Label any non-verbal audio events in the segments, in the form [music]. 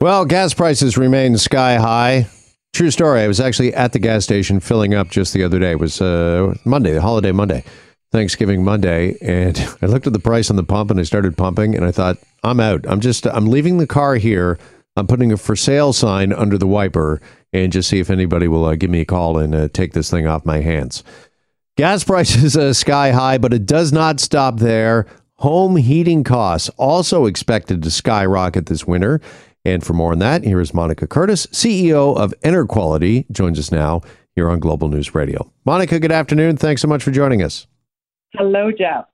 Well, gas prices remain sky high. True story. I was actually at the gas station filling up just the other day. It was uh, Monday, the holiday Monday, Thanksgiving Monday, and [laughs] I looked at the price on the pump and I started pumping, and I thought, I'm out. I'm just, I'm leaving the car here. I'm putting a for sale sign under the wiper, and just see if anybody will uh, give me a call and uh, take this thing off my hands. Gas [laughs] prices uh, sky high, but it does not stop there. Home heating costs also expected to skyrocket this winter. And for more on that, here is Monica Curtis, CEO of EnerQuality, joins us now here on Global News Radio. Monica, good afternoon. Thanks so much for joining us. Hello, Jeff.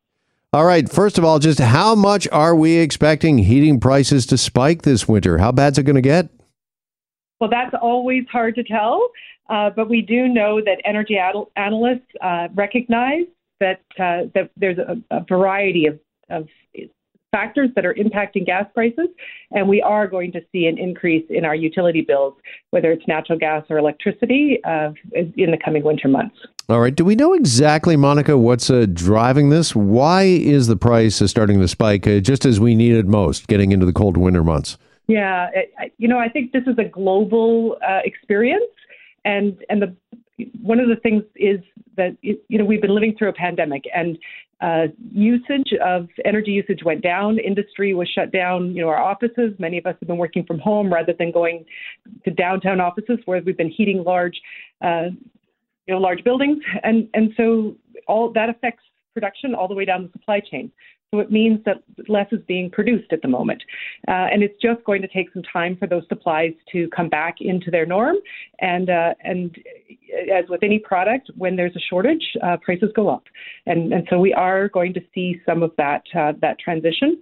All right. First of all, just how much are we expecting heating prices to spike this winter? How bad's it going to get? Well, that's always hard to tell, uh, but we do know that energy ad- analysts uh, recognize that uh, that there's a, a variety of, of factors that are impacting gas prices, and we are going to see an increase in our utility bills, whether it's natural gas or electricity, uh, in the coming winter months. All right. Do we know exactly, Monica, what's uh, driving this? Why is the price uh, starting to spike uh, just as we need it most, getting into the cold winter months? Yeah, you know, I think this is a global uh, experience, and and the one of the things is that you know we've been living through a pandemic and uh, usage of energy usage went down. Industry was shut down. You know, our offices. Many of us have been working from home rather than going to downtown offices where we've been heating large, uh, you know, large buildings, and and so all that affects production all the way down the supply chain. So it means that less is being produced at the moment. Uh, and it's just going to take some time for those supplies to come back into their norm. And, uh, and as with any product, when there's a shortage, uh, prices go up. And, and so we are going to see some of that, uh, that transition.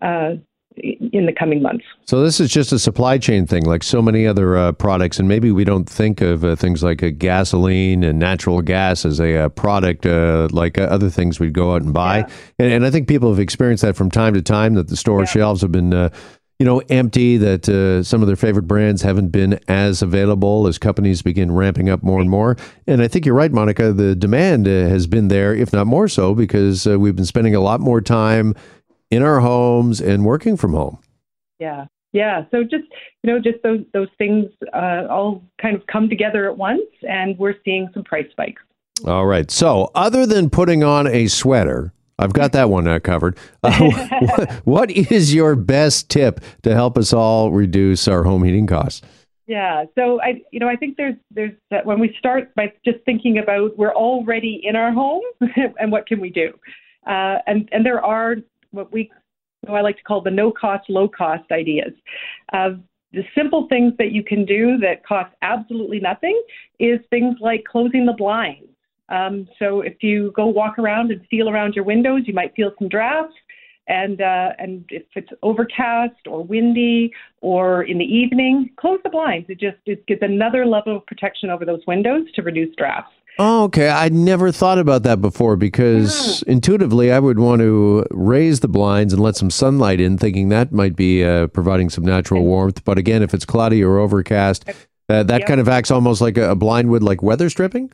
Uh, in the coming months. So this is just a supply chain thing, like so many other uh, products, and maybe we don't think of uh, things like a gasoline and natural gas as a, uh, product uh, like uh, other things we'd go out and buy. Yeah. And, and, I think people have experienced that from time to time that the store yeah. shelves have been. You know, empty. That uh, some of their favorite brands haven't been as available as companies begin ramping up more and more. And I think you're right, Monica. The demand has been there, if not more so, because we've been spending a lot more time in our homes and working from home. Yeah. Yeah, so just you know, just those those things uh, all kind of come together at once, and we're seeing some price spikes. All right. So, other than putting on a sweater, I've got that one uh, covered. Uh, [laughs] what, what is your best tip to help us all reduce our home heating costs? Yeah. So I, you know, I think there's there's that when we start by just thinking about we're already in our home [laughs] and what can we do, uh, and and there are what we what I like to call the no cost, low cost ideas. Uh, the simple things that you can do that cost absolutely nothing is things like closing the blinds. Um, so if you go walk around and feel around your windows, you might feel some drafts. And uh, and if it's overcast or windy or in the evening, close the blinds. It just it gives another level of protection over those windows to reduce drafts. Oh, okay. I never thought about that before because yeah. intuitively I would want to raise the blinds and let some sunlight in, thinking that might be uh, providing some natural warmth. But again, if it's cloudy or overcast, uh, that yep. kind of acts almost like a, a blind would like weather stripping.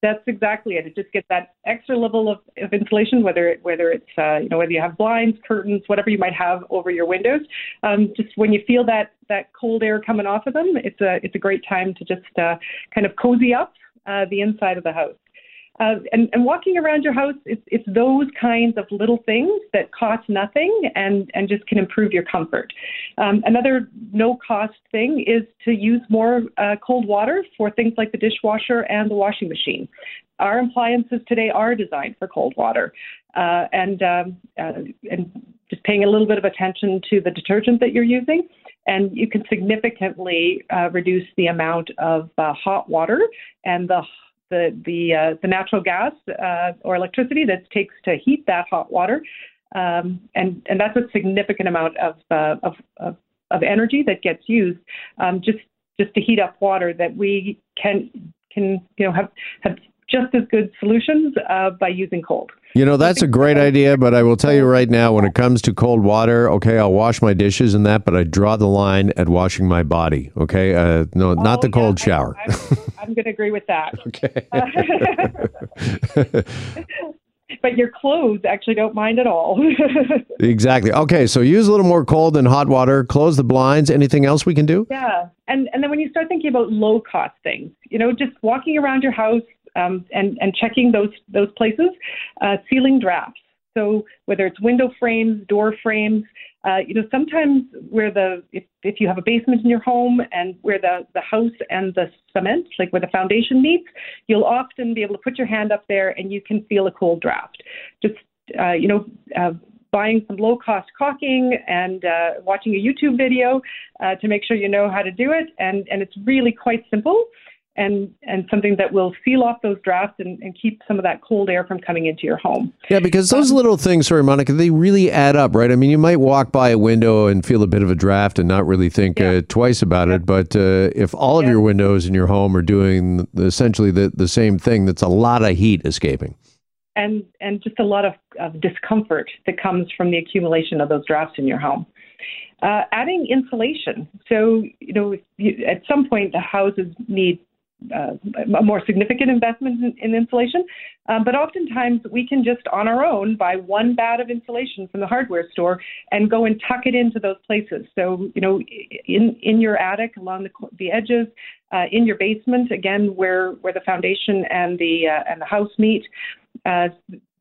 That's exactly it. It just gets that extra level of, of insulation, whether it, whether it's uh, you know whether you have blinds, curtains, whatever you might have over your windows. Um, just when you feel that that cold air coming off of them, it's a it's a great time to just uh, kind of cozy up uh, the inside of the house. Uh, and, and walking around your house, it's, it's those kinds of little things that cost nothing and, and just can improve your comfort. Um, another no cost thing is to use more uh, cold water for things like the dishwasher and the washing machine. Our appliances today are designed for cold water. Uh, and, um, uh, and just paying a little bit of attention to the detergent that you're using and you can significantly uh, reduce the amount of uh, hot water and the the the, uh, the natural gas uh, or electricity that it takes to heat that hot water, um, and and that's a significant amount of uh, of, of, of energy that gets used um, just just to heat up water that we can can you know have have just as good solutions uh, by using cold. You know, that's a great idea, but I will tell you right now when it comes to cold water, okay, I'll wash my dishes and that, but I draw the line at washing my body, okay? Uh, no, not the oh, cold shower. I'm, I'm going to agree with that. [laughs] okay. [laughs] [laughs] but your clothes actually don't mind at all. exactly. Okay, so use a little more cold than hot water. Close the blinds. Anything else we can do? Yeah, and and then when you start thinking about low cost things, you know, just walking around your house um, and and checking those those places, uh, sealing drafts. So whether it's window frames, door frames, uh, you know, sometimes where the if, if you have a basement in your home and where the the house and the cement, like where the foundation meets, you'll often be able to put your hand up there and you can feel a cold draft. Just uh, you know. Uh, buying some low cost caulking and uh, watching a YouTube video uh, to make sure you know how to do it. And, and it's really quite simple and and something that will seal off those drafts and, and keep some of that cold air from coming into your home. Yeah, because those um, little things, sorry, Monica, they really add up, right? I mean, you might walk by a window and feel a bit of a draft and not really think yeah. uh, twice about yeah. it, but uh, if all of your windows in your home are doing essentially the, the same thing, that's a lot of heat escaping. And, and just a lot of, of discomfort that comes from the accumulation of those drafts in your home. Uh, adding insulation. So, you know, you, at some point the houses need uh, a more significant investment in, in insulation. Um, but oftentimes we can just on our own buy one batt of insulation from the hardware store and go and tuck it into those places. So you know, in in your attic along the the edges, uh, in your basement again where where the foundation and the uh, and the house meet. Uh,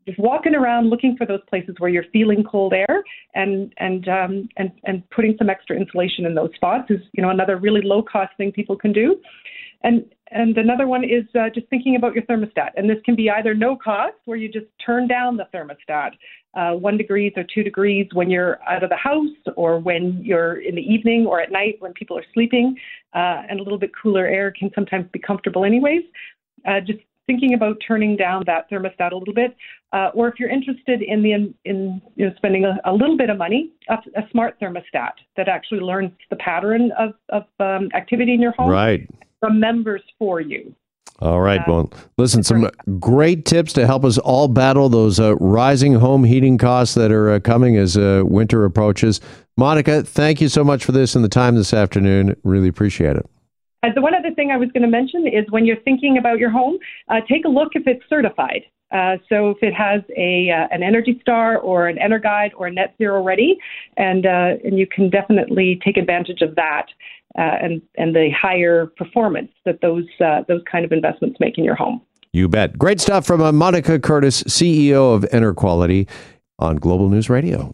just walking around looking for those places where you're feeling cold air and and um, and and putting some extra insulation in those spots is you know another really low cost thing people can do. And and another one is uh, just thinking about your thermostat. And this can be either no cost, where you just turn down the thermostat uh, one degrees or two degrees when you're out of the house, or when you're in the evening or at night when people are sleeping. Uh, and a little bit cooler air can sometimes be comfortable, anyways. Uh, just thinking about turning down that thermostat a little bit, uh, or if you're interested in the in, in you know, spending a, a, little bit of money, a, a, smart thermostat that actually learns the pattern of, of um, activity in your home. Right remembers for you. All right. well, listen, some great tips to help us all battle those uh, rising home heating costs that are uh, coming as uh, winter approaches. Monica, thank you so much for this and the time this afternoon. Really appreciate it. Uh, the one other thing I was going to mention is when you're thinking about your home, uh, take a look if it's certified. Uh, so if it has a uh, an Energy Star or an EnerGuide or a Net Zero Ready, and uh, and you can definitely take advantage of that and and the higher performance that those uh, those kind of investments make in your home. You bet. Great stuff from uh, Monica Curtis, CEO of EnerQuality, on Global News Radio.